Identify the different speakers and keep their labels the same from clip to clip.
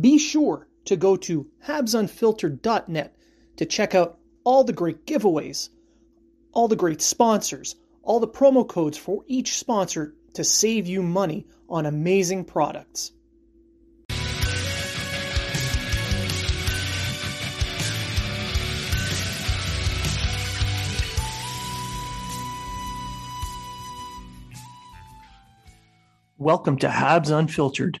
Speaker 1: Be sure to go to habsunfiltered.net to check out all the great giveaways, all the great sponsors, all the promo codes for each sponsor to save you money on amazing products. Welcome to Habs Unfiltered.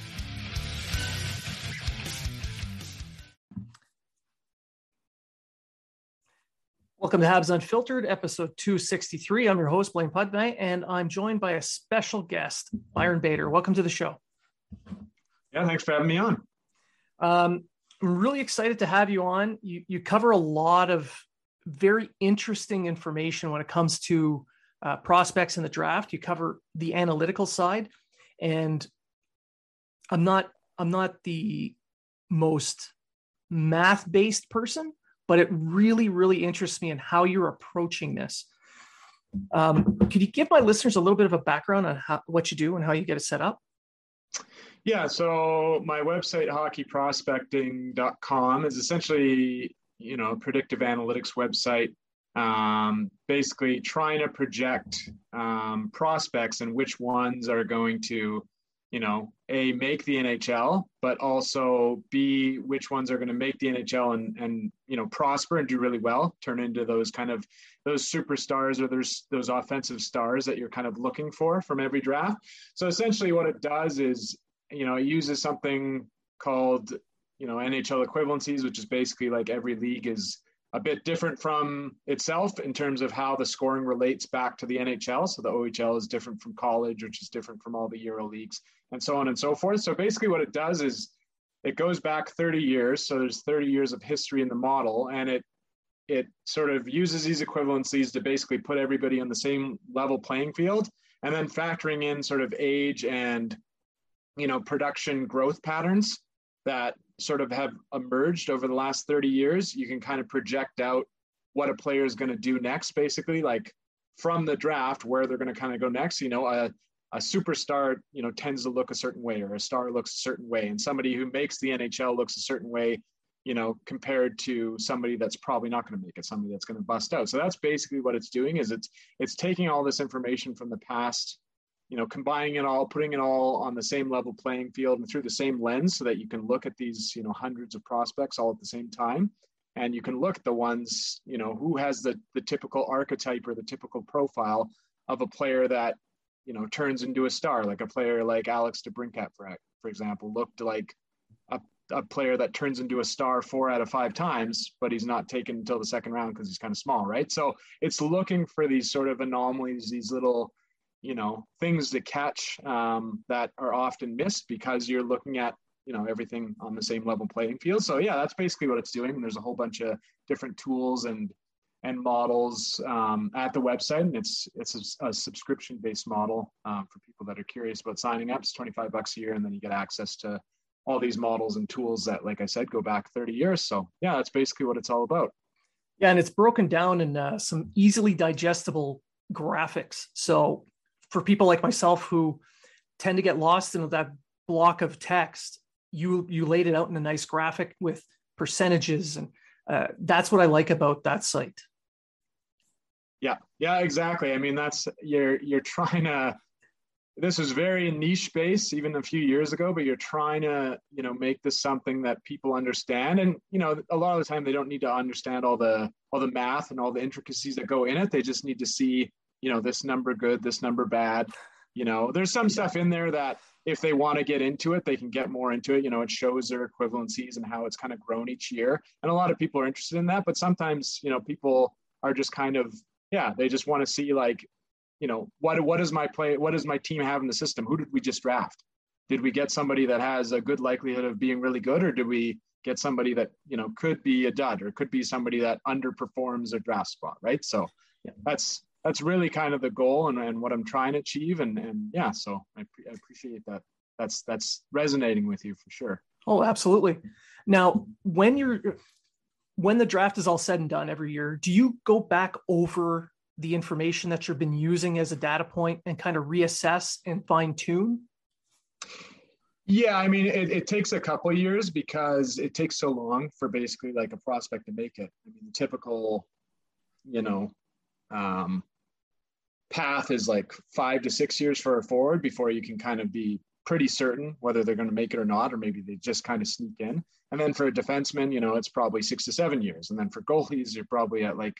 Speaker 1: Welcome to Habs Unfiltered, episode 263. I'm your host, Blaine Putney, and I'm joined by a special guest, Byron Bader. Welcome to the show.
Speaker 2: Yeah, thanks for having me on.
Speaker 1: Um, I'm really excited to have you on. You, you cover a lot of very interesting information when it comes to uh, prospects in the draft. You cover the analytical side, and I'm not I'm not the most math based person, but it really, really interests me in how you're approaching this. Um, could you give my listeners a little bit of a background on how, what you do and how you get it set up?
Speaker 2: Yeah, so my website, hockeyprospecting.com, is essentially, you know, a predictive analytics website, um, basically trying to project um, prospects and which ones are going to you know, a make the NHL, but also b which ones are going to make the NHL and and you know prosper and do really well, turn into those kind of those superstars or there's those offensive stars that you're kind of looking for from every draft. So essentially, what it does is you know it uses something called you know NHL equivalencies, which is basically like every league is a bit different from itself in terms of how the scoring relates back to the NHL. So the OHL is different from college, which is different from all the Euro leagues, and so on and so forth. So basically, what it does is it goes back 30 years. So there's 30 years of history in the model, and it it sort of uses these equivalencies to basically put everybody on the same level playing field, and then factoring in sort of age and you know production growth patterns that sort of have emerged over the last 30 years, you can kind of project out what a player is going to do next, basically, like from the draft, where they're going to kind of go next. You know, a, a superstar, you know, tends to look a certain way, or a star looks a certain way, and somebody who makes the NHL looks a certain way, you know, compared to somebody that's probably not going to make it, somebody that's going to bust out. So that's basically what it's doing. Is it's it's taking all this information from the past you know combining it all putting it all on the same level playing field and through the same lens so that you can look at these you know hundreds of prospects all at the same time. And you can look at the ones you know who has the the typical archetype or the typical profile of a player that you know turns into a star like a player like alex debrincat for, for example looked like a, a player that turns into a star four out of five times but he's not taken until the second round because he's kind of small right? So it's looking for these sort of anomalies these little you know things to catch um, that are often missed because you're looking at you know everything on the same level playing field. So yeah that's basically what it's doing. And there's a whole bunch of different tools and and models um, at the website and it's it's a, a subscription based model um, for people that are curious about signing up. It's 25 bucks a year and then you get access to all these models and tools that like i said go back 30 years. So yeah that's basically what it's all about.
Speaker 1: Yeah and it's broken down in uh, some easily digestible graphics. So for people like myself who tend to get lost in that block of text, you you laid it out in a nice graphic with percentages, and uh, that's what I like about that site.
Speaker 2: Yeah, yeah, exactly. I mean, that's you're you're trying to this was very niche space even a few years ago but you're trying to you know make this something that people understand and you know a lot of the time they don't need to understand all the all the math and all the intricacies that go in it they just need to see you know this number good this number bad you know there's some stuff in there that if they want to get into it they can get more into it you know it shows their equivalencies and how it's kind of grown each year and a lot of people are interested in that but sometimes you know people are just kind of yeah they just want to see like you know, what what does my play? What does my team have in the system? Who did we just draft? Did we get somebody that has a good likelihood of being really good, or did we get somebody that you know could be a dud, or could be somebody that underperforms a draft spot? Right. So yeah, that's that's really kind of the goal and, and what I'm trying to achieve. And and yeah, so I, I appreciate that. That's that's resonating with you for sure.
Speaker 1: Oh, absolutely. Now, when you're when the draft is all said and done every year, do you go back over the information that you've been using as a data point and kind of reassess and fine tune?
Speaker 2: Yeah, I mean, it, it takes a couple years because it takes so long for basically like a prospect to make it. I mean, the typical, you know, um, path is like five to six years for a forward before you can kind of be pretty certain whether they're going to make it or not, or maybe they just kind of sneak in. And then for a defenseman, you know, it's probably six to seven years. And then for goalies, you're probably at like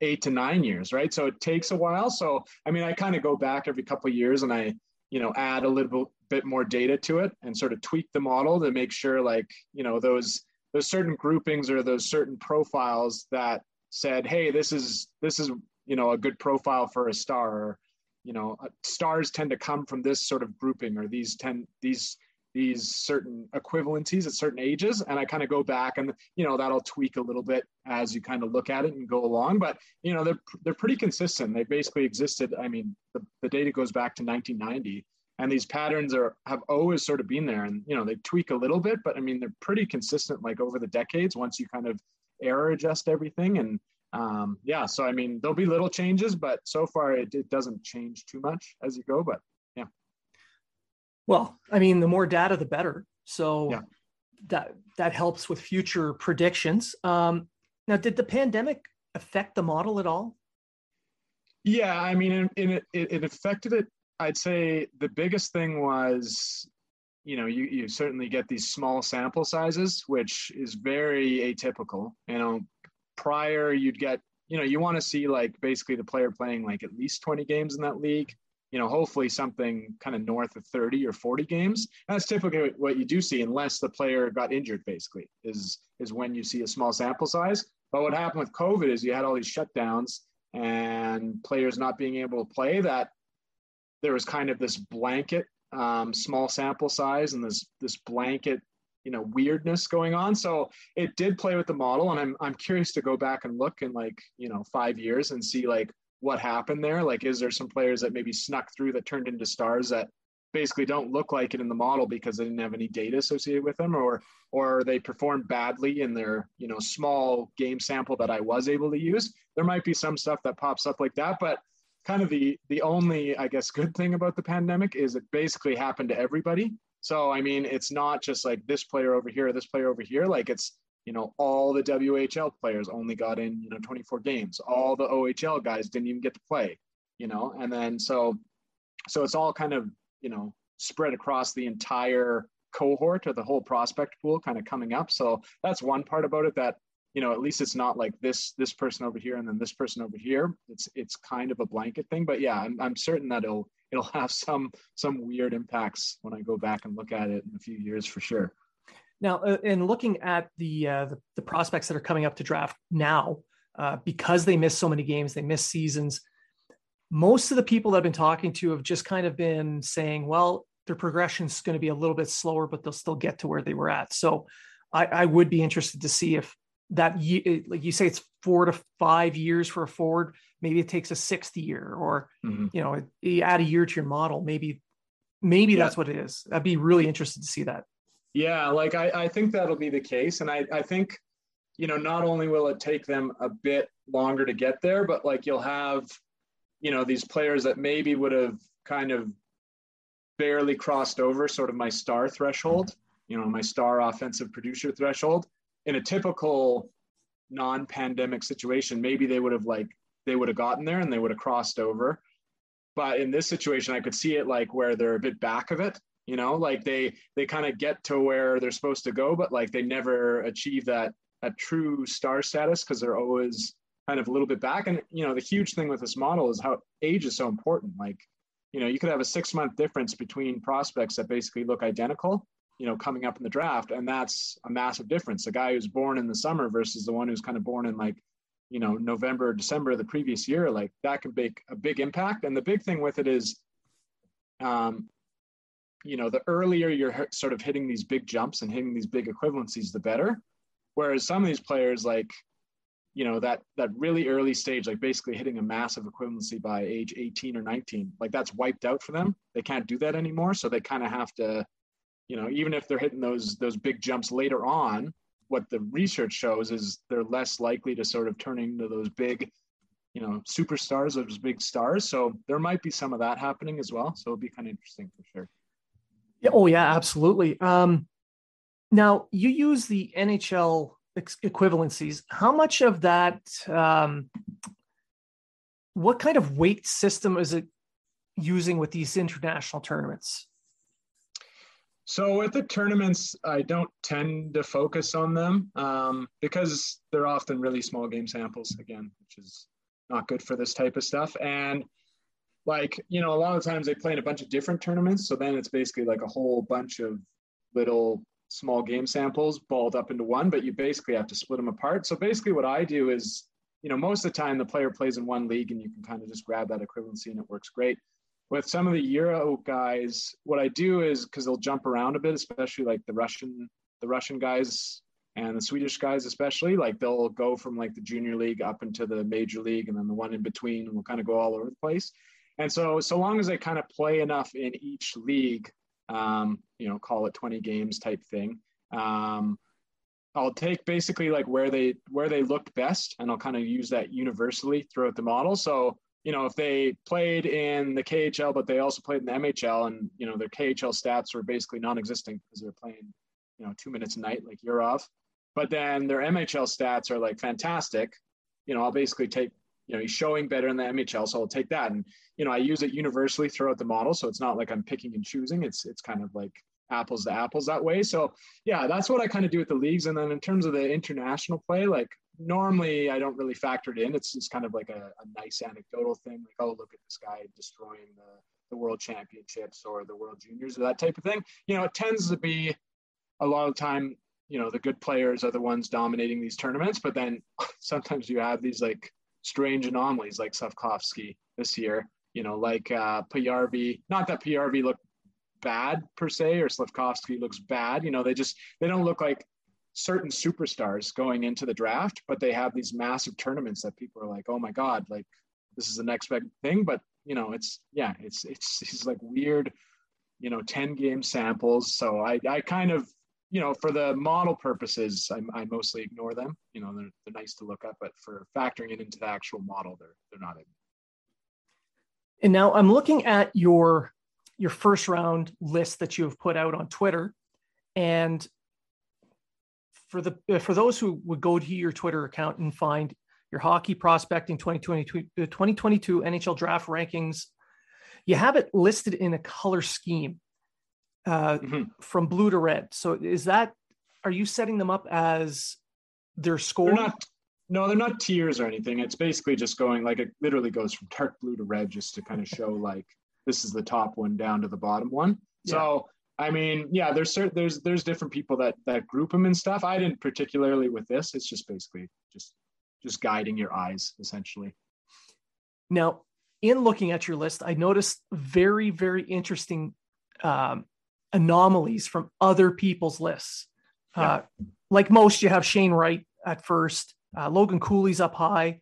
Speaker 2: eight to nine years, right? So it takes a while. So I mean, I kind of go back every couple of years and I, you know, add a little bit more data to it and sort of tweak the model to make sure, like, you know, those those certain groupings or those certain profiles that said, hey, this is this is you know a good profile for a star. Or, you know, uh, stars tend to come from this sort of grouping or these ten these these certain equivalencies at certain ages. And i kind of go back and you know that'll tweak a little bit as you kind of look at it and go along. But you know they're they're pretty consistent. They basically existed i mean the, the data goes back to 1990 and these patterns are have always sort of been there. And you know they tweak a little bit but i mean they're pretty consistent like over the decades once you kind of error adjust everything. And um, yeah so i mean there'll be little changes but so far it, it doesn't change too much as you go but yeah.
Speaker 1: well, I mean, the more data, the better. So yeah. that that helps with future predictions. Um, now, did the pandemic affect the model at all?
Speaker 2: Yeah, I mean, it, it, it affected it. I'd say the biggest thing was, you know, you, you certainly get these small sample sizes, which is very atypical. You know, prior you'd get, you know, you want to see like basically the player playing like at least 20 games in that league you know, hopefully something kind of north of 30 or 40 games. That's typically what you do see, unless the player got injured, basically, is is when you see a small sample size. But what happened with COVID is you had all these shutdowns and players not being able to play. That there was kind of this blanket um, small sample size and this this blanket you know weirdness going on so it did play with the model and i'm i'm curious to go back and look in like you know 5 years and see like what happened there? Like, is there some players that maybe snuck through that turned into stars that basically don't look like it in the model because they didn't have any data associated with them, or or they performed badly in their you know small game sample that I was able to use? There might be some stuff that pops up like that, but kind of the the only I guess good thing about the pandemic is it basically happened to everybody. So I mean, it's not just like this player over here, this player over here. Like it's you know, all the WHL players only got in, you know, 24 games. All the OHL guys didn't even get to play, you know, and then so, so it's all kind of, you know, spread across the entire cohort or the whole prospect pool kind of coming up. So that's one part about it that, you know, at least it's not like this, this person over here and then this person over here. It's, it's kind of a blanket thing, but yeah, I'm, I'm certain that it'll, it'll have some, some weird impacts when I go back and look at it in a few years for sure.
Speaker 1: Now, uh, in looking at the, uh, the, the prospects that are coming up to draft now, uh, because they miss so many games, they miss seasons. Most of the people that I've been talking to have just kind of been saying, "Well, their progression is going to be a little bit slower, but they'll still get to where they were at." So, I, I would be interested to see if that, you like you say, it's four to five years for a forward. Maybe it takes a sixth year, or mm-hmm. you know, you add a year to your model. Maybe, maybe yeah. that's what it is. I'd be really interested to see that.
Speaker 2: Yeah, like I, I think that'll be the case. And I, I think, you know, not only will it take them a bit longer to get there, but like you'll have, you know, these players that maybe would have kind of barely crossed over sort of my star threshold, you know, my star offensive producer threshold. In a typical non pandemic situation, maybe they would have like, they would have gotten there and they would have crossed over. but in this situation, I could see it like where they're a bit back of it. You know, like they they kind of get to where they're supposed to go, but like they never achieve that a true star status because they're always kind of a little bit back. And you know, the huge thing with this model is how age is so important. Like, you know, you could have a six month difference between prospects that basically look identical, you know, coming up in the draft, and that's a massive difference. The guy who's born in the summer versus the one who's kind of born in like you know november december of the previous year like that can make a big impact. And the big thing with it is um you know the earlier you're sort of hitting these big jumps and hitting these big equivalencies the better. Whereas some of these players like you know that that really early stage like basically hitting a massive equivalency by age 18 or 19 like that's wiped out for them. They can't do that anymore so they kind of have to you know even if they're hitting those those big jumps later on what the research shows is they're less likely to sort of turn into those big, you know, superstars, those big stars. So there might be some of that happening as well. So it'll be kind of interesting for sure.
Speaker 1: Yeah. Oh yeah, absolutely. Um, now you use the NHL ex- equivalencies. How much of that? Um, what kind of weight system is it using with these international tournaments?
Speaker 2: So with the tournaments, I don't tend to focus on them um, because they're often really small game samples again, which is not good for this type of stuff. And like you know, a lot of times they play in a bunch of different tournaments, so then it's basically like a whole bunch of little small game samples balled up into one, but you basically have to split them apart. So basically, what I do is, you know, most of the time the player plays in one league, and you can kind of just grab that equivalency, and it works great with some of the Euro guys, what I do is because they'll jump around a bit, especially like the Russian, the Russian guys and the Swedish guys, especially like they'll go from like the junior league up into the major league, and then the one in between will kind of go all over the place. And so, so long as they kind of play enough in each league, um, you know, call it 20 games type thing. Um, I'll take basically like where they where they looked best, and I'll kind of use that universally throughout the model. So you know, if they played in the KHL, but they also played in the MHL, and you know their KHL stats were basically non-existent because they're playing, you know, two minutes a night like Yurov. But then their MHL stats are like fantastic. You know, I'll basically take, you know, he's showing better in the MHL, so I'll take that. And you know, I use it universally throughout the model, so it's not like I'm picking and choosing. It's it's kind of like apples to apples that way. So yeah, that's what I kind of do with the leagues. And then in terms of the international play, like normally I don't really factor it in. It's just kind of like a, a nice anecdotal thing, like oh look at this guy destroying the the world championships or the world juniors or that type of thing. You know, it tends to be a lot of time. You know, the good players are the ones dominating these tournaments, but then sometimes you have these like strange anomalies like Slafkovsky this year. You know, like uh, Puljujarvi. Not that PRV looked bad per se, or Slafkovsky looks bad. You know, they just they don't look like certain superstars going into the draft, but they have these massive tournaments that people are like, oh my God, like this is the next big thing. But you know, it's yeah, it's it's these like weird, you know, 10 game samples. So I I kind of you know, for the model purposes, I, I mostly ignore them. You know, they're, they're nice to look at, but for factoring it into the actual model, they're they're not in.
Speaker 1: And now I'm looking at your your first round list that you have put out on Twitter, and for the uh, for those who would go to your Twitter account and find your hockey prospecting 2022, 2022 NHL draft rankings, you have it listed in a color scheme uh, mm-hmm. from blue to red. So is that are you setting them up as their score?
Speaker 2: They're not, no, they're not tiers or anything. It's basically just going like it literally goes from dark blue to red just to kind of show like this is the top one down to the bottom one. So I mean, yeah, there's certain there's there's different people that that group them and stuff. I didn't particularly with this. It's just basically just just guiding your eyes essentially.
Speaker 1: Now, in looking at your list, I noticed very very interesting um, anomalies from other people's lists. Yeah. Uh, like most, you have Shane Wright at first, uh, Logan Cooley's up high,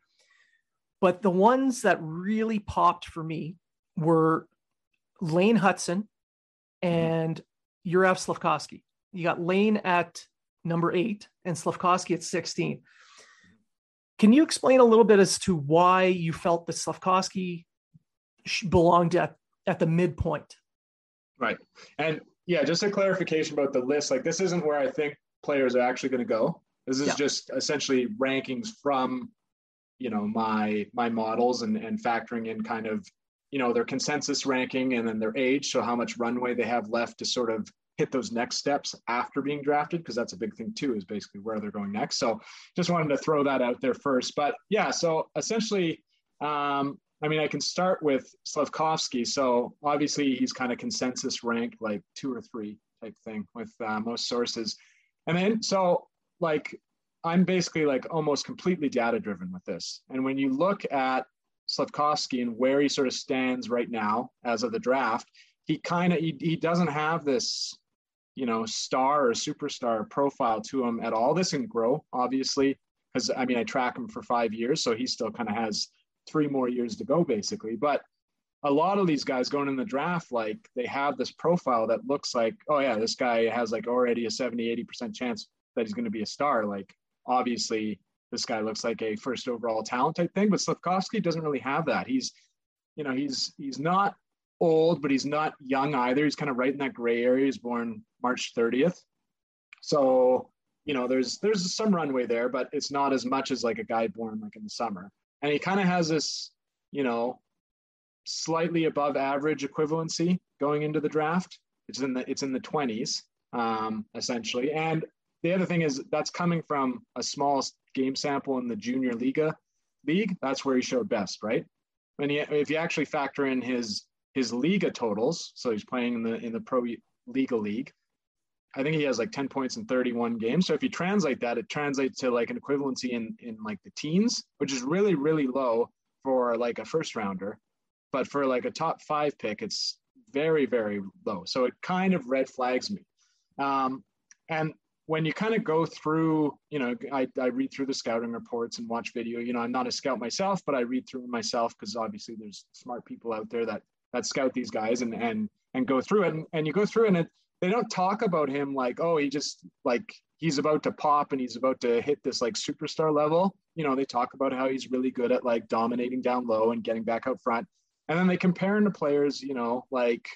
Speaker 1: but the ones that really popped for me were Lane Hutson Mm-hmm. and Juraj Slafkovsky. You got Lane at number eight and Slafkovsky at 16. Can you explain a little bit as to why you felt that Slafkovsky belonged at, at the midpoint?
Speaker 2: Right. And yeah, just a clarification about the list. Like, this isn't where I think players are actually going to go. This is yeah. just essentially rankings from, you know, my my models and and factoring in kind of you know their consensus ranking and then their age so how much runway they have left to sort of hit those next steps after being drafted because that's a big thing too is basically where they're going next. So just wanted to throw that out there first. But yeah so essentially um, i mean i can start with slafkovsky. So obviously he's kind of consensus ranked like two or three type thing with uh, most sources. And then so like i'm basically like almost completely data driven with this. And when you look at Slafkovsky and where he sort of stands right now as of the draft, he kind of he, he doesn't have this, you know, star or superstar profile to him at all. This can grow, obviously, because I mean I track him for five years, so he still kind of has three more years to go, basically. But a lot of these guys going in the draft, like they have this profile that looks like, oh yeah, this guy has like already a 70, 80% chance that he's going to be a star. Like obviously this guy looks like a first overall talent type thing. But Slafkovsky doesn't really have that. He's, you know, he's he's not old, but he's not young either. He's kind of right in that gray area. He's born March 30th. So, you know, there's there's some runway there, but it's not as much as like a guy born like in the summer. And he kind of has this, you know, slightly above average equivalency going into the draft. It's in the it's in the 20s, um, essentially. And the other thing is that's coming from a small game sample in the junior liga league. That's where he showed best, right? And he, if you actually factor in his his liga totals, so he's playing in the in the pro liga league. I think he has like 10 points in 31 games. So if you translate that, it translates to like an equivalency in in like the teens, which is really really low for like a first rounder. But for like a top five pick, it's very very low. So it kind of red flags me. Um, and when you kind of go through, you know, I, I read through the scouting reports and watch video. You know, I'm not a scout myself, but I read through myself because obviously there's smart people out there that that scout these guys and and and go through it. And, and you go through and it, they don't talk about him like, oh, he just like he's about to pop and he's about to hit this like superstar level. You know, they talk about how he's really good at like dominating down low and getting back out front. And then they compare him to players, you know, like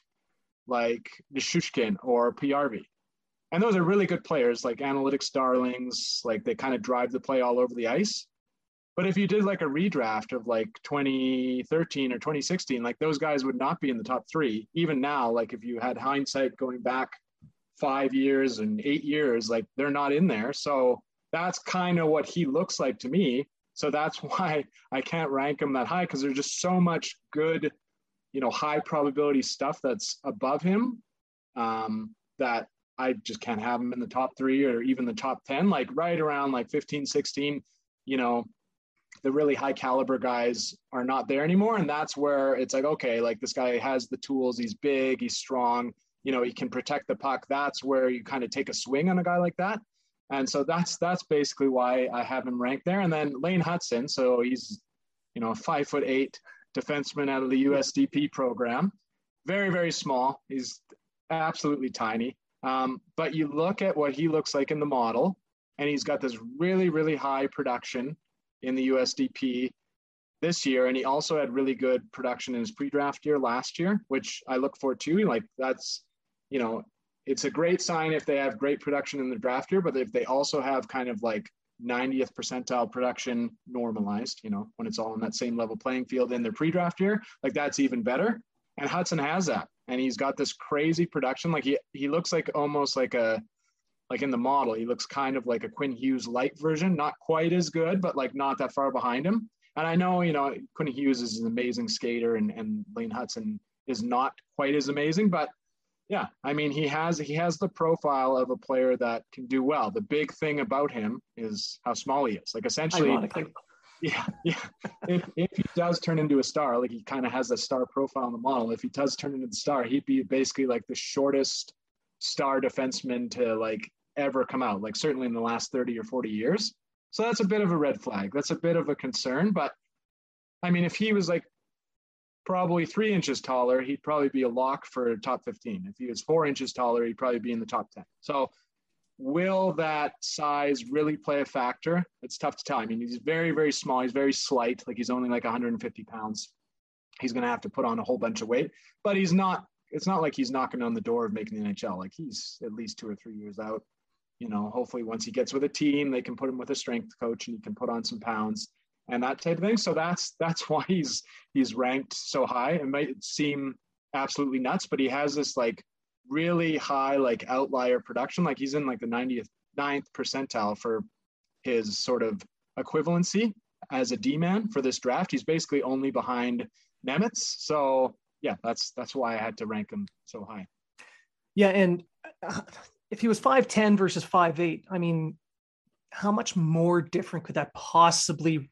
Speaker 2: like Nichushkin or Puljujarvi and those are really good players, like analytics darlings. Like they kind of drive the play all over the ice. But if you did like a redraft of like 2013 or 2016, like those guys would not be in the top three. Even now, like if you had hindsight going back five years and eight years, like they're not in there. So that's kind of what he looks like to me. So that's why I can't rank him that high because there's just so much good, you know, high probability stuff that's above him um, that I just can't have them in the top three or even the top 10, like right around like 15, 16, you know, the really high caliber guys are not there anymore. And that's where it's like, okay, like this guy has the tools, he's big, he's strong, you know, he can protect the puck. That's where you kind of take a swing on a guy like that. And so that's that's basically why I have him ranked there. And then Lane Hutson, so he's, you know, a five foot eight defenseman out of the USDP program. Very, very small. He's absolutely tiny. Um, but you look at what he looks like in the model, and he's got this really, really high production in the USDP this year. And he also had really good production in his pre draft year last year, which I look forward to. Like, that's, you know, it's a great sign if they have great production in the draft year, but if they also have kind of like 90th percentile production normalized, you know, when it's all on that same level playing field in their pre draft year, like that's even better. And Hutson has that and he's got this crazy production. Like he he looks like almost like a like in the model, he looks kind of like a Quinn Hughes light version, not quite as good, but like not that far behind him. And I know, you know, Quinn Hughes is an amazing skater and, and Lane Hutson is not quite as amazing, but yeah, I mean, he has he has the profile of a player that can do well. The big thing about him is how small he is. Like essentially, yeah, if, if he does turn into a star, like he kind of has a star profile in the model, if he does turn into the star, he'd be basically like the shortest star defenseman to like ever come out, like certainly in the last 30 or 40 years. So that's a bit of a red flag. That's a bit of a concern. But I mean, if he was like probably three inches taller, he'd probably be a lock for top 15. If he was four inches taller, he'd probably be in the top 10. So Will that size really play a factor? It's tough to tell. I mean, he's very, very small. He's very slight. Like he's only like 150 pounds. He's going to have to put on a whole bunch of weight, but he's not. It's not like he's knocking on the door of making the NHL. Like he's at least two or three years out. You know, hopefully once he gets with a team, they can put him with a strength coach and he can put on some pounds. and that type of thing. So that's that's why he's he's ranked so high. It might seem absolutely nuts, but he has this like really high like outlier production. Like he's in like the 90th ninth percentile for his sort of equivalency as a D man for this draft. He's basically only behind Nemec. So yeah, that's that's why I had to rank him so high.
Speaker 1: Yeah, and uh, if he was five ten versus five eight, I mean, how much more different could that possibly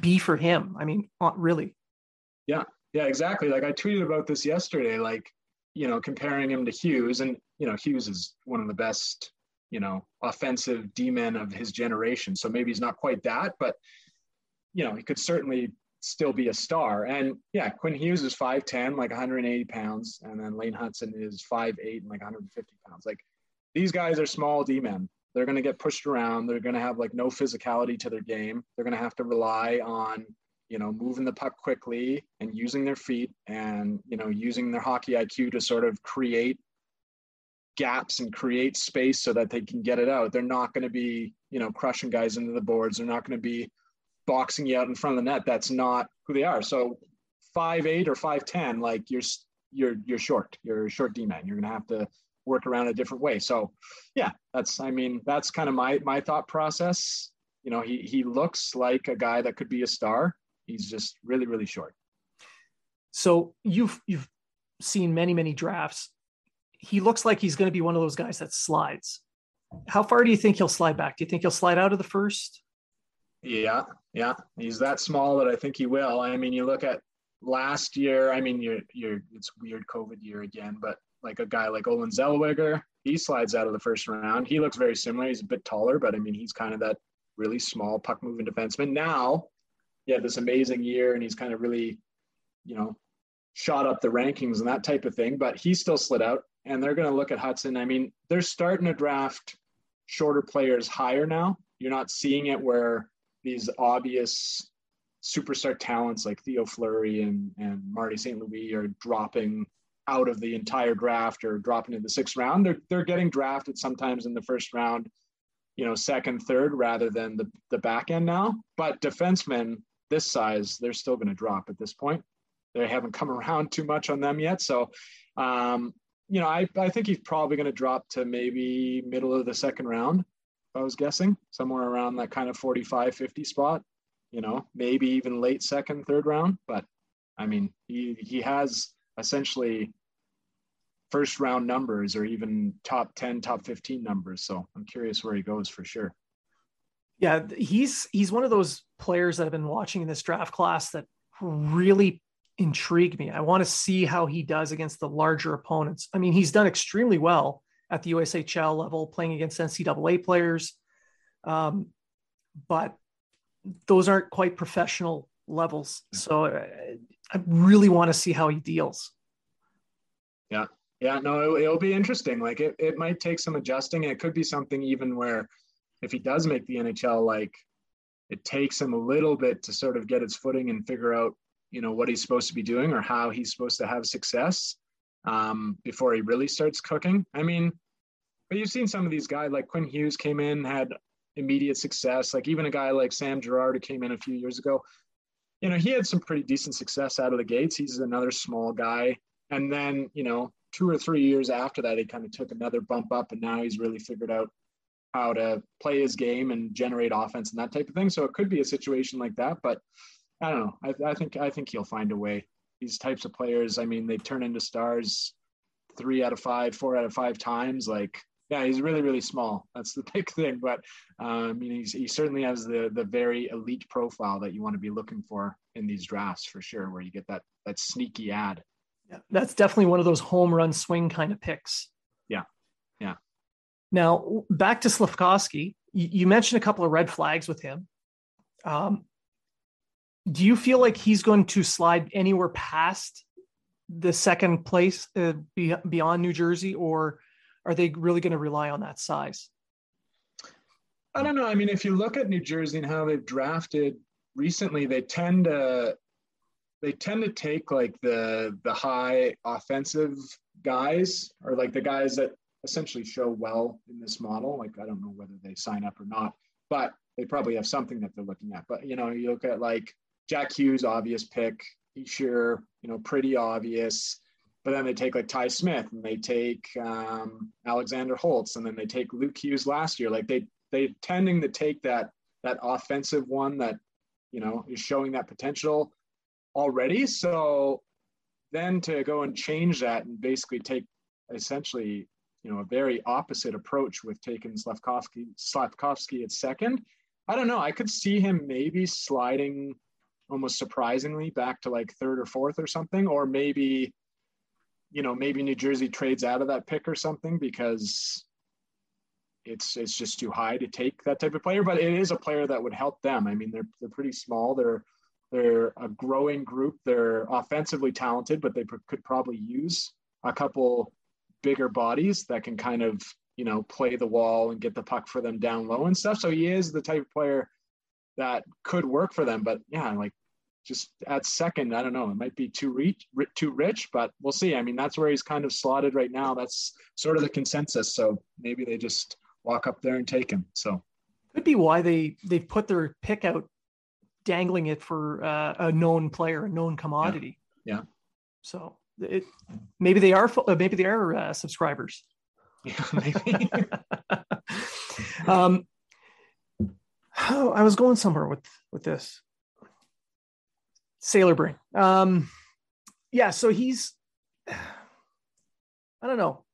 Speaker 1: be for him? I mean, not really.
Speaker 2: Yeah, yeah, exactly. Like I tweeted about this yesterday, like you know, comparing him to Hughes, and you know, Hughes is one of the best, you know, offensive D men of his generation. So maybe he's not quite that, but you know, he could certainly still be a star. And yeah, Quinn Hughes is 5'10, like 180 pounds. And then Lane Hutson is 5'8 and like 150 pounds. Like these guys are small D men. They're going to get pushed around. They're going to have like no physicality to their game. They're going to have to rely on, you know, moving the puck quickly and using their feet and, you know, using their hockey IQ to sort of create gaps and create space so that they can get it out. They're not going to be, you know, crushing guys into the boards. They're not going to be boxing you out in front of the net. That's not who they are. So five eight or five ten, like you're you're you're short. You're a short D man. You're gonna have to work around a different way. So yeah, that's I mean that's kind of my my thought process. You know, he he looks like a guy that could be a star. He's just really really short.
Speaker 1: So you've you've seen many many drafts. He looks like he's going to be one of those guys that slides. How far do you think he'll slide back? Do you think he'll slide out of the first?
Speaker 2: Yeah, yeah, he's that small that I think he will. I mean, you look at last year. I mean, you're you're it's weird COVID year again, but like a guy like Olen Zellweger, he slides out of the first round. He looks very similar. He's a bit taller, but I mean, he's kind of that really small puck moving defenseman. Now, yeah, this amazing year, and he's kind of really, you know, shot up the rankings and that type of thing. But he still slid out, and they're going to look at Hutson. I mean, they're starting to draft shorter players higher now. You're not seeing it where these obvious superstar talents like Theo Fleury and, and Marty St. Louis are dropping out of the entire draft or dropping in the sixth round. They're, they're getting drafted sometimes in the first round, you know, second, third, rather than the, the back end now. But defensemen this size, they're still going to drop at this point. They haven't come around too much on them yet. So, um, you know, I, I think he's probably going to drop to maybe middle of the second round. I was guessing somewhere around that kind of 45, 50 spot, you know, maybe even late second, third round. But I mean, he, he has essentially first round numbers or even top 10, top 15 numbers. So I'm curious where he goes for sure.
Speaker 1: Yeah, he's he's one of those players that I've been watching in this draft class that really intrigue me. I want to see how he does against the larger opponents. I mean, he's done extremely well at the USHL level, playing against NCAA players. Um, but those aren't quite professional levels. So I, uh, I really want to see how he deals.
Speaker 2: Yeah. Yeah. No, it, will be interesting. Like it, it might take some adjusting. It could be something even where if he does make the NHL, like it takes him a little bit to sort of get his footing and figure out, you know, what he's supposed to be doing or how he's supposed to have success um, before he really starts cooking. I mean, but you've seen some of these guys like Quinn Hughes came in, had immediate success. Like even a guy like Sam Girard who came in a few years ago, you know, he had some pretty decent success out of the gates. He's another small guy. And then, you know, two or three years after that, he kind of took another bump up and now he's really figured out how to play his game and generate offense and that type of thing. So it could be a situation like that, but I don't know. I, I think I think he'll find a way. These types of players, I mean, they turn into stars three out of five, four out of five times. Like yeah, he's really, really small. That's the big thing. But um, you know, he certainly has the the very elite profile that you want to be looking for in these drafts for sure, where you get that that sneaky ad.
Speaker 1: Yeah, that's definitely one of those home run swing kind of picks.
Speaker 2: Yeah, yeah.
Speaker 1: Now back to Slafkovsky. You, you mentioned a couple of red flags with him. Um, do you feel like he's going to slide anywhere past the second place uh, beyond New Jersey, or are they really going to rely on that size?
Speaker 2: I don't know. I mean, if you look at New Jersey and how they've drafted recently, they tend to they tend to take like the the high offensive guys or like the guys that essentially show well in this model. Like I don't know whether they sign up or not, but they probably have something that they're looking at. But you know, you look at like Jack Hughes, obvious pick. Hischier, you know, pretty obvious. But then they take like Ty Smith and they take um, Alexander Holtz and then they take Luke Hughes last year. Like they they tending to take that that offensive one that you know is showing that potential already. So then to go and change that and basically take essentially you know a very opposite approach with taking Slafkovsky Slafkovsky at second. I don't know. I could see him maybe sliding almost surprisingly back to like third or fourth or something, or maybe you know maybe New Jersey trades out of that pick or something because it's it's just too high to take that type of player. But it is a player that would help them. I mean, they're they're pretty small. They're they're a growing group. They're offensively talented, but they could probably use a couple bigger bodies that can kind of you know play the wall and get the puck for them down low and stuff. So he is the type of player that could work for them. But yeah, like just at second, I don't know. It might be too rich, too rich, but we'll see. I mean, that's where he's kind of slotted right now. That's sort of the consensus. So maybe they just walk up there and take him. So
Speaker 1: could be why they they've put their pick out, dangling it for uh, a known player, a known commodity.
Speaker 2: Yeah. yeah.
Speaker 1: So it maybe they are uh, maybe they are uh, subscribers.
Speaker 2: Yeah, maybe.
Speaker 1: um, oh, I was going somewhere with with this. Säuberling. Um, yeah, so he's, I don't know.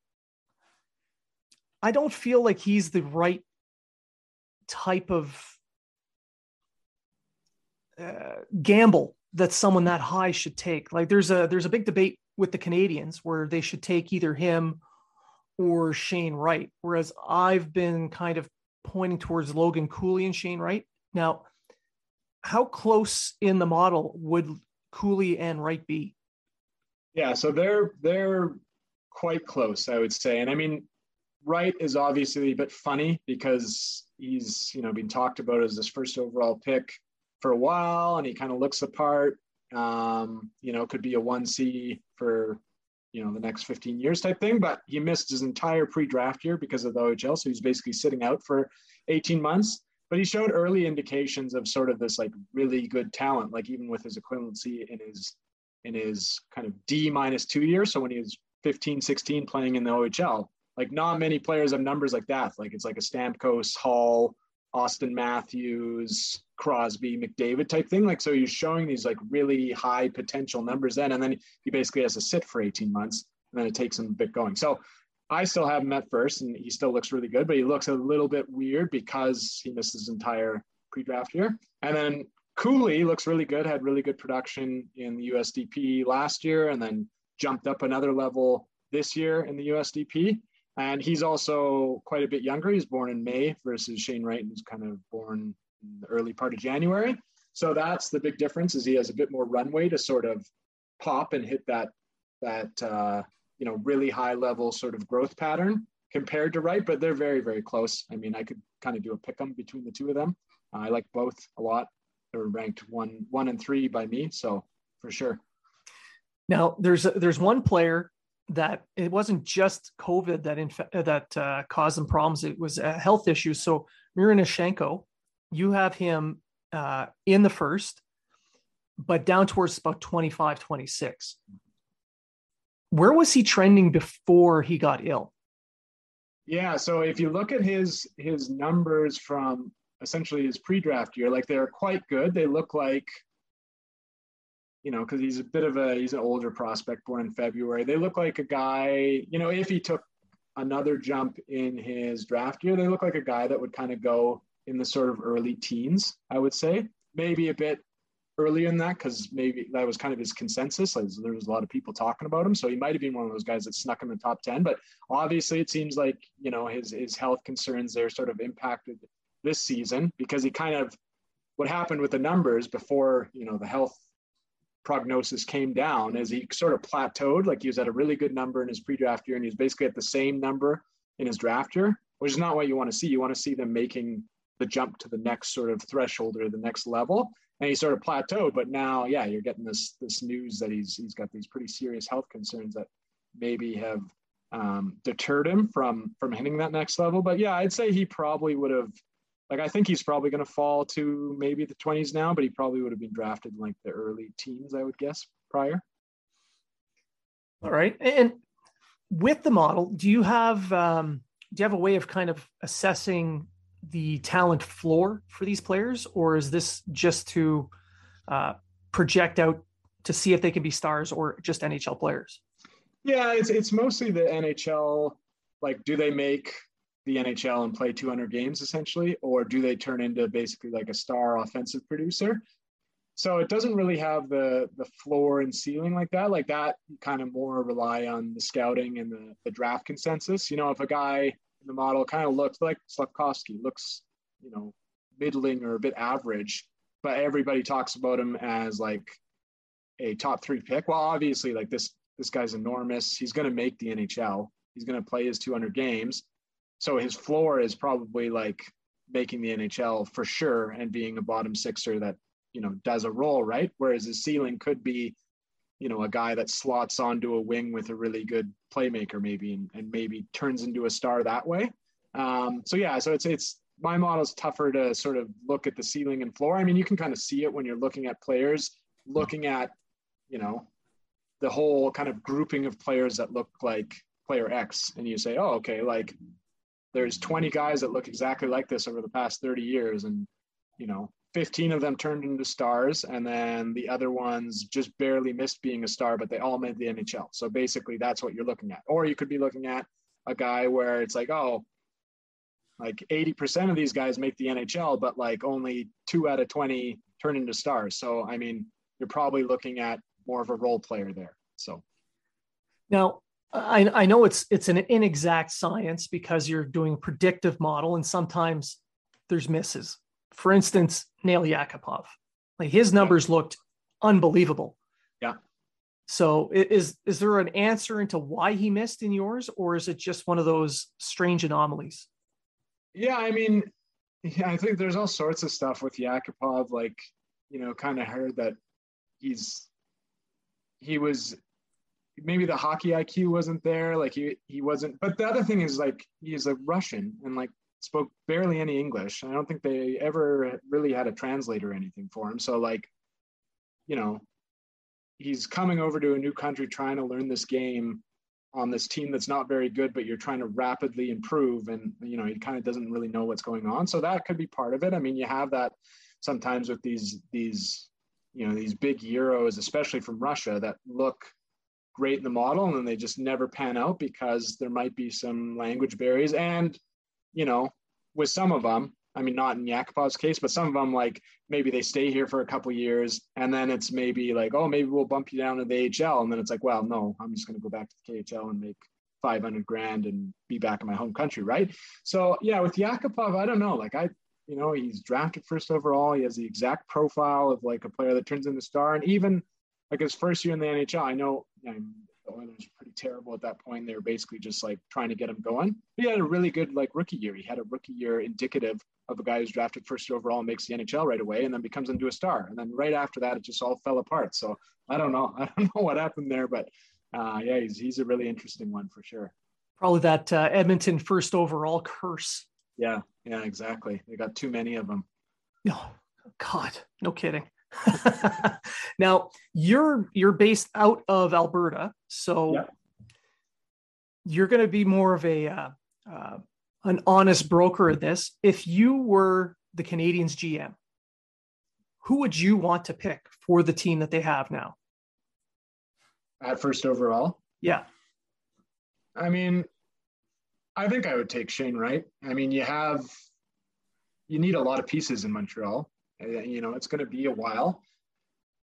Speaker 1: I don't feel like he's the right type of uh, gamble that someone that high should take. Like there's a there's a big debate with the Canadiens, where they should take either him or Shane Wright, whereas I've been kind of pointing towards Logan Cooley and Shane Wright. Now, how close in the model would Cooley and Wright be?
Speaker 2: Yeah, so they're they're quite close, I would say. And I mean, Wright is obviously a bit funny because he's you know been talked about as this first overall pick for a while, and he kind of looks the part. Um, you know, could be a one C for you know the next 15 years type thing. But he missed his entire pre-draft year because of the OHL, so he's basically sitting out for 18 months but he showed early indications of sort of this like really good talent, like even with his equivalency in his in his kind of D minus two years. So when he was 15, 16 playing in the OHL, like not many players have numbers like that. Like it's like a Stamkos, Hall, Auston Matthews, Crosby, McDavid type thing. Like so he's showing these like really high potential numbers then, and then he basically has to sit for 18 months and then it takes him a bit going. So I still have him at first, and he still looks really good, but he looks a little bit weird because he missed his entire pre-draft year. And then Cooley looks really good, had really good production in the USDP last year, and then jumped up another level this year in the USDP. And he's also quite a bit younger. He's born in May versus Shane Wright, who's kind of born in the early part of January. So that's the big difference. Is he has a bit more runway to sort of pop and hit that that uh, you know really high level sort of growth pattern compared to Wright, but they're very very close. I mean, I could kind of do a pick 'em between the two of them. Uh, I like both a lot. They're ranked one one and three by me, so for sure.
Speaker 1: Now there's there's one player that it wasn't just COVID that inf- that uh, caused them problems. It was a health issue. So Miroshnichenko, you have him uh, in the first, but down towards about 25, 26 where was he trending before he got ill?
Speaker 2: Yeah, so if you look at his his numbers from essentially his pre-draft year, like they're quite good. They look like, you know, because he's a bit of a he's an older prospect born in February. They look like a guy, you know, if he took another jump in his draft year, they look like a guy that would kind of go in the sort of early teens, I would say. Maybe a bit earlier than that because maybe that was kind of his consensus. Like, there was a lot of people talking about him, so he might have been one of those guys that snuck in the top ten. But obviously, it seems like you know his his health concerns there sort of impacted this season because he kind of what happened with the numbers before you know the health prognosis came down as he sort of plateaued. Like he was at a really good number in his pre-draft year, and he was basically at the same number in his draft year, which is not what you want to see. You want to see them making the jump to the next sort of threshold or the next level and he sort of plateaued. But now, yeah, you're getting this this news that he's he's got these pretty serious health concerns that maybe have um, deterred him from from hitting that next level. But yeah, I'd say he probably would have like I think he's probably going to fall to maybe the 20s now, but he probably would have been drafted in like the early teens, I would guess, prior.
Speaker 1: All right. And with the model, do you have um, do you have a way of kind of assessing the talent floor for these players, or is this just to uh, project out to see if they can be stars or just NHL players?
Speaker 2: Yeah, it's it's mostly the NHL. Like, do they make the NHL and play 200 games essentially, or do they turn into basically like a star offensive producer? So it doesn't really have the the floor and ceiling like that. Like that, kind of more rely on the scouting and the, the draft consensus. You know, if a guy in the model kind of looks like Slafkovsky, looks, you know, middling or a bit average, but everybody talks about him as like a top three pick. Well, obviously, like this this guy's enormous. He's going to make the NHL. He's going to play his 200 games. So his floor is probably like making the NHL for sure and being a bottom sixer that you know does a role right? Whereas his ceiling could be you know a guy that slots onto a wing with a really good playmaker maybe and, and maybe turns into a star that way. Um, so yeah so it's it's my model's tougher to sort of look at the ceiling and floor. I mean you can kind of see it when you're looking at players looking at you know the whole kind of grouping of players that look like player x and you say oh okay like there's 20 guys that look exactly like this over the past 30 years and you know 15 of them turned into stars and then the other ones just barely missed being a star but they all made the nhl so basically that's what you're looking at. Or you could be looking at a guy where it's like oh like 80% of these guys make the nhl but like only two out of 20 turn into stars. So i mean you're probably looking at more of a role player there so.
Speaker 1: Now I, I know it's it's an inexact science because you're doing a predictive model and sometimes there's misses for instance, Nail Yakupov, like his numbers yeah. looked unbelievable.
Speaker 2: Yeah.
Speaker 1: So is is there an answer into why he missed in yours, or is it just one of those strange anomalies?
Speaker 2: Yeah, I mean, yeah, I think there's all sorts of stuff with Yakupov. Like, you know, kind of heard that he's he was maybe the hockey IQ wasn't there. Like he he wasn't. But the other thing is like he's a Russian, and like spoke barely any English. I don't think they ever really had a translator or anything for him. So like, you know, he's coming over to a new country trying to learn this game on this team that's not very good, but you're trying to rapidly improve, and you know he kind of doesn't really know what's going on. So that could be part of it. I mean, you have that sometimes with these these you know these big euros, especially from Russia, that look great in the model, and then they just never pan out because there might be some language barriers and you know, with some of them, I mean, not in Yakupov's case, but some of them, like maybe they stay here for a couple years and then it's maybe like, oh, maybe we'll bump you down to the HL. And then it's like, well, no, I'm just going to go back to the KHL and make 500 grand and be back in my home country. Right. So, yeah, with Yakupov, I don't know. Like, I, you know, he's drafted first overall. He has the exact profile of like a player that turns into a star. And even like his first year in the NHL, I know I'm the Oilers were pretty terrible at that point. They were basically just like trying to get him going. But he had a really good like rookie year. He had a rookie year indicative of a guy who's drafted first overall and makes the NHL right away, and then becomes into a star. And then right after that, it just all fell apart. So I don't know. I don't know what happened there, but uh, yeah, he's he's a really interesting one for sure.
Speaker 1: Probably that uh, Edmonton first overall curse.
Speaker 2: Yeah, yeah, exactly. They got too many of them.
Speaker 1: No, oh, God, no kidding. now you're you're based out of Alberta, so yeah. you're going to be more of a uh, uh, an honest broker of this. If you were the Canadiens GM, who would you want to pick for the team that they have now?
Speaker 2: At first overall,
Speaker 1: yeah.
Speaker 2: I mean, I think I would take Shane Wright. I mean, you have you need a lot of pieces in Montreal. You know, it's going to be a while.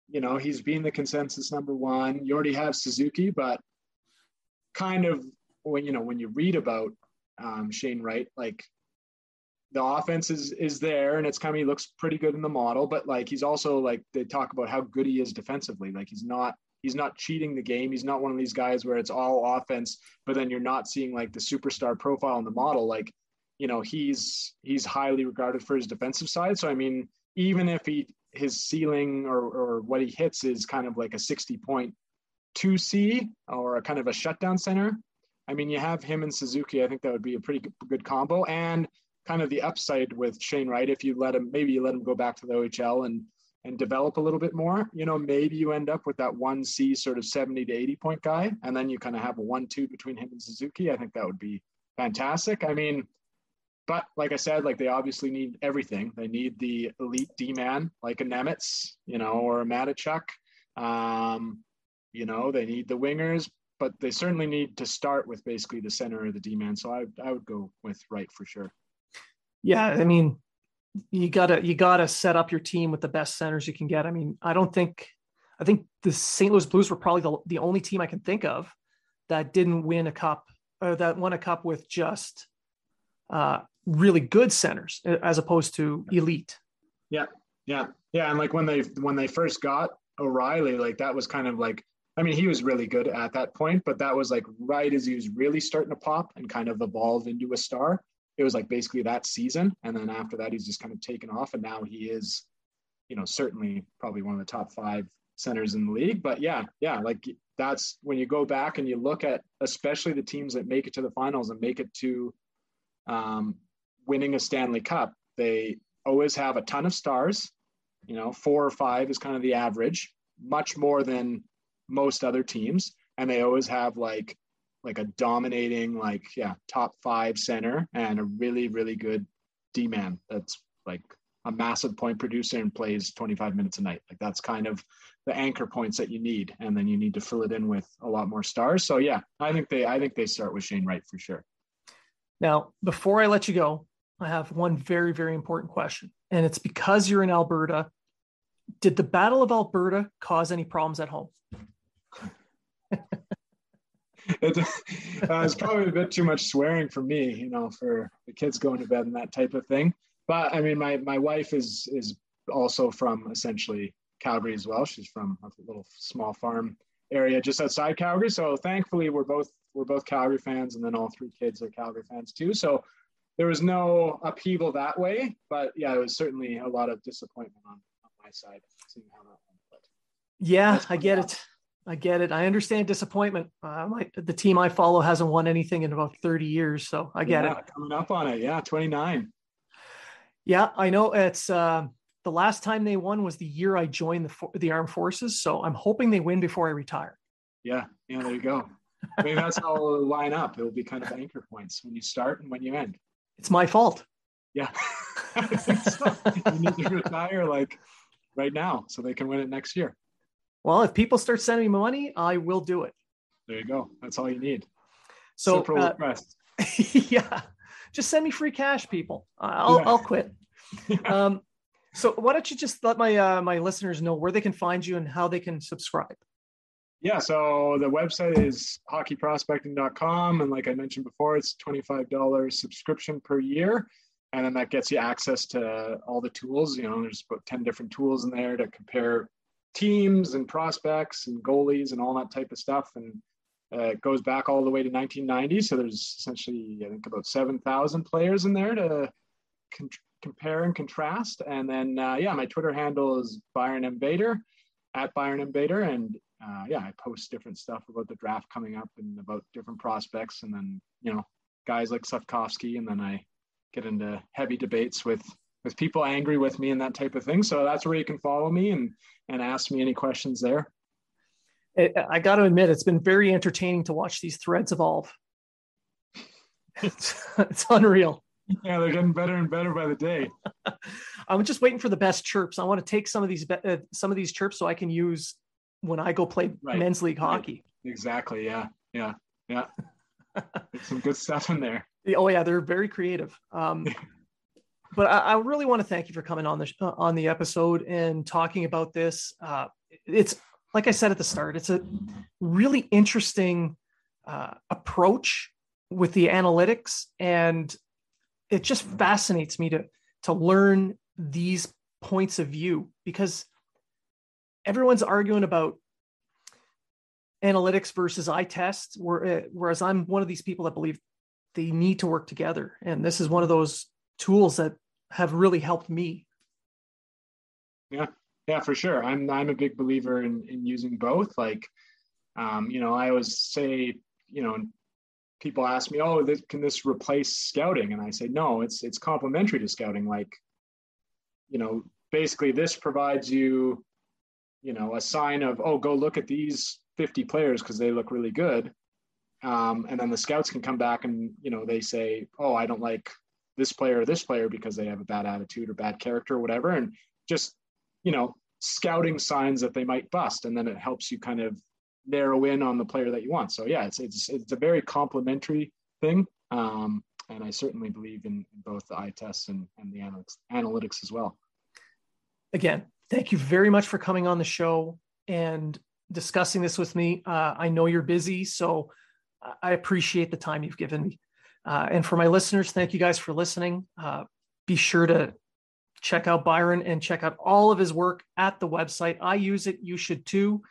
Speaker 2: You know, he's being the consensus number one. You already have Suzuki, but kind of when you know when you read about um, Shane Wright, like the offense is is there and it's kind of he looks pretty good in the model, but like he's also like they talk about how good he is defensively. Like he's not he's not cheating the game. He's not one of these guys where it's all offense, but then you're not seeing like the superstar profile in the model. Like, you know, he's he's highly regarded for his defensive side. So I mean, even if he his ceiling or, or what he hits is kind of like a 60.2 C or a kind of a shutdown center. I mean, you have him and Suzuki. I think that would be a pretty good, combo. And kind of the upside with Shane Wright. If you let him, maybe you let him go back to the OHL and and develop a little bit more. You know, maybe you end up with that one C sort of 70 to 80 point guy, and then you kind of have a one two between him and Suzuki. I think that would be fantastic. I mean, but like I said, like they obviously need everything. They need the elite D man, like a Nemec, you know, or a Mateychuk. Um, you know, they need the wingers, but they certainly need to start with basically the center of the D man. So I, I would go with Wright for sure.
Speaker 1: Yeah, I mean, you gotta you gotta set up your team with the best centers you can get. I mean, I don't think I think the St. Louis Blues were probably the, the only team I can think of that didn't win a cup or that won a cup with just uh, really good centers as opposed to elite.
Speaker 2: Yeah, yeah, yeah. And like when they when they first got O'Reilly, like that was kind of like I mean he was really good at that point, but that was like right as he was really starting to pop and kind of evolve into a star. It was like basically that season, and then after that he's just kind of taken off, and now he is, you know, certainly probably one of the top five centers in the league. But yeah, yeah, like that's when you go back and you look at especially the teams that make it to the finals and make it to um, winning a Stanley Cup, they always have a ton of stars. You know, four or five is kind of the average, much more than most other teams. And they always have like like a dominating, like yeah, top five center and a really, really good D man that's like a massive point producer and plays 25 minutes a night. Like that's kind of the anchor points that you need. And then you need to fill it in with a lot more stars. So yeah, I think they I think they start with Shane Wright for sure.
Speaker 1: Now, before I let you go, I have one very, very important question. And it's because you're in Alberta. Did the Battle of Alberta cause any problems at home?
Speaker 2: it, uh, it's probably a bit too much swearing for me, you know, for the kids going to bed and that type of thing. But I mean, my my wife is is also from essentially Calgary as well. She's from a little small farm area just outside Calgary. So thankfully, we're both we're both Calgary fans, and then all three kids are Calgary fans too. So there was no upheaval that way, but yeah, it was certainly a lot of disappointment on, on my side seeing how that went. But
Speaker 1: yeah, I get it. I get it. I understand disappointment. Uh, my, the team I follow hasn't won anything in about 30 years, so I get
Speaker 2: yeah,
Speaker 1: it.
Speaker 2: Coming up on it, yeah, 29.
Speaker 1: Yeah, I know. It's uh, the last time they won was the year I joined the the armed forces, so I'm hoping they win before I retire.
Speaker 2: Yeah, yeah, there you go. I mean, that's how it'll line up. It'll be kind of anchor points when you start and when you end.
Speaker 1: It's my fault.
Speaker 2: Yeah. so. You need to retire like right now so they can win it next year.
Speaker 1: Well, if people start sending me money, I will do it.
Speaker 2: There you go. That's all you need.
Speaker 1: So, uh, yeah, just send me free cash, people. I'll, yeah. I'll quit. um, so why don't you just let my uh, my listeners know where they can find you and how they can subscribe?
Speaker 2: Yeah, so the website is hockeyprospecting.com. And like I mentioned before, it's $25 subscription per year. And then that gets you access to all the tools. You know, there's about 10 different tools in there to compare teams and prospects and goalies and all that type of stuff. And uh, it goes back all the way to 1990. So there's essentially, I think, about 7,000 players in there to con- compare and contrast. And then, uh, yeah, my Twitter handle is Byron Bader at Byron Bader. And uh, yeah, I post different stuff about the draft coming up and about different prospects, and then you know guys like Slafkovsky, and then I get into heavy debates with with people angry with me and that type of thing. So that's where you can follow me and and ask me any questions there.
Speaker 1: I got to admit, it's been very entertaining to watch these threads evolve. It's, it's unreal.
Speaker 2: Yeah, they're getting better and better by the day.
Speaker 1: I'm just waiting for the best chirps. I want to take some of these uh, some of these chirps so I can use when I go play right. men's league hockey.
Speaker 2: Right. Exactly. Yeah. Yeah. Yeah. some good stuff in there.
Speaker 1: Oh yeah, they're very creative. Um, but I, I, really want to thank you for coming on the uh, on the episode and talking about this. Uh, it's like I said at the start, it's a really interesting uh, approach with the analytics, and it just fascinates me to to learn these points of view because everyone's arguing about analytics versus eye test, uh, whereas I'm one of these people that believe they need to work together. And this is one of those tools that have really helped me.
Speaker 2: Yeah, yeah, for sure. I'm I'm a big believer in in using both. Like, um, you know, I always say, you know, people ask me, "Oh, this, can this replace scouting?" And I say, "No, it's it's complementary to scouting. Like, you know, basically, this provides you, you know, a sign of, oh, go look at these 50 players because they look really good, um, and then the scouts can come back and you know they say, "Oh, I don't like this player or this player because they have a bad attitude or bad character or whatever," and just you know scouting signs that they might bust, and then it helps you kind of narrow in on the player that you want. So yeah, it's it's it's a very complementary thing, um, and I certainly believe in, both the eye tests and, and the analytics analytics as well.
Speaker 1: Again, thank you very much for coming on the show and discussing this with me. Uh, I know you're busy, so I appreciate the time you've given me. Uh, and for my listeners, thank you guys for listening. Uh, be sure to check out Byron and check out all of his work at the website. I use it. You should too.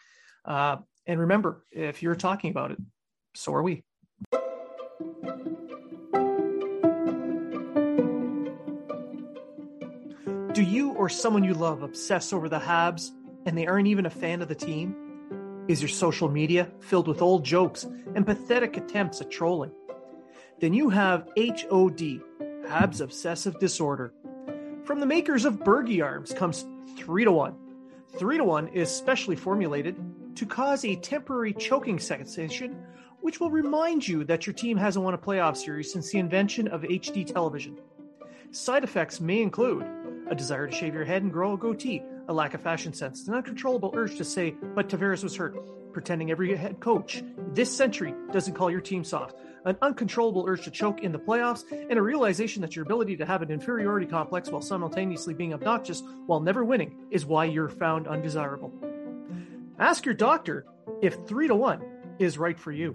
Speaker 1: Uh, and remember, if you're talking about it, so are we. Do you or someone you love obsess over the Habs and they aren't even a fan of the team? Is your social media filled with old jokes and pathetic attempts at trolling? Then you have HOD, Habs Obsessive Disorder. From the makers of Bergie Arms comes 3 to 1. 3 to 1 is specially formulated to cause a temporary choking sensation, which will remind you that your team hasn't won a playoff series since the invention of HD television. Side effects may include a desire to shave your head and grow a goatee, a lack of fashion sense, an uncontrollable urge to say, but Tavares was hurt, pretending every head coach this century doesn't call your team soft, an uncontrollable urge to choke in the playoffs, and a realization that your ability to have an inferiority complex while simultaneously being obnoxious while never winning is why you're found undesirable. Ask your doctor if 3 to 1 is right for you.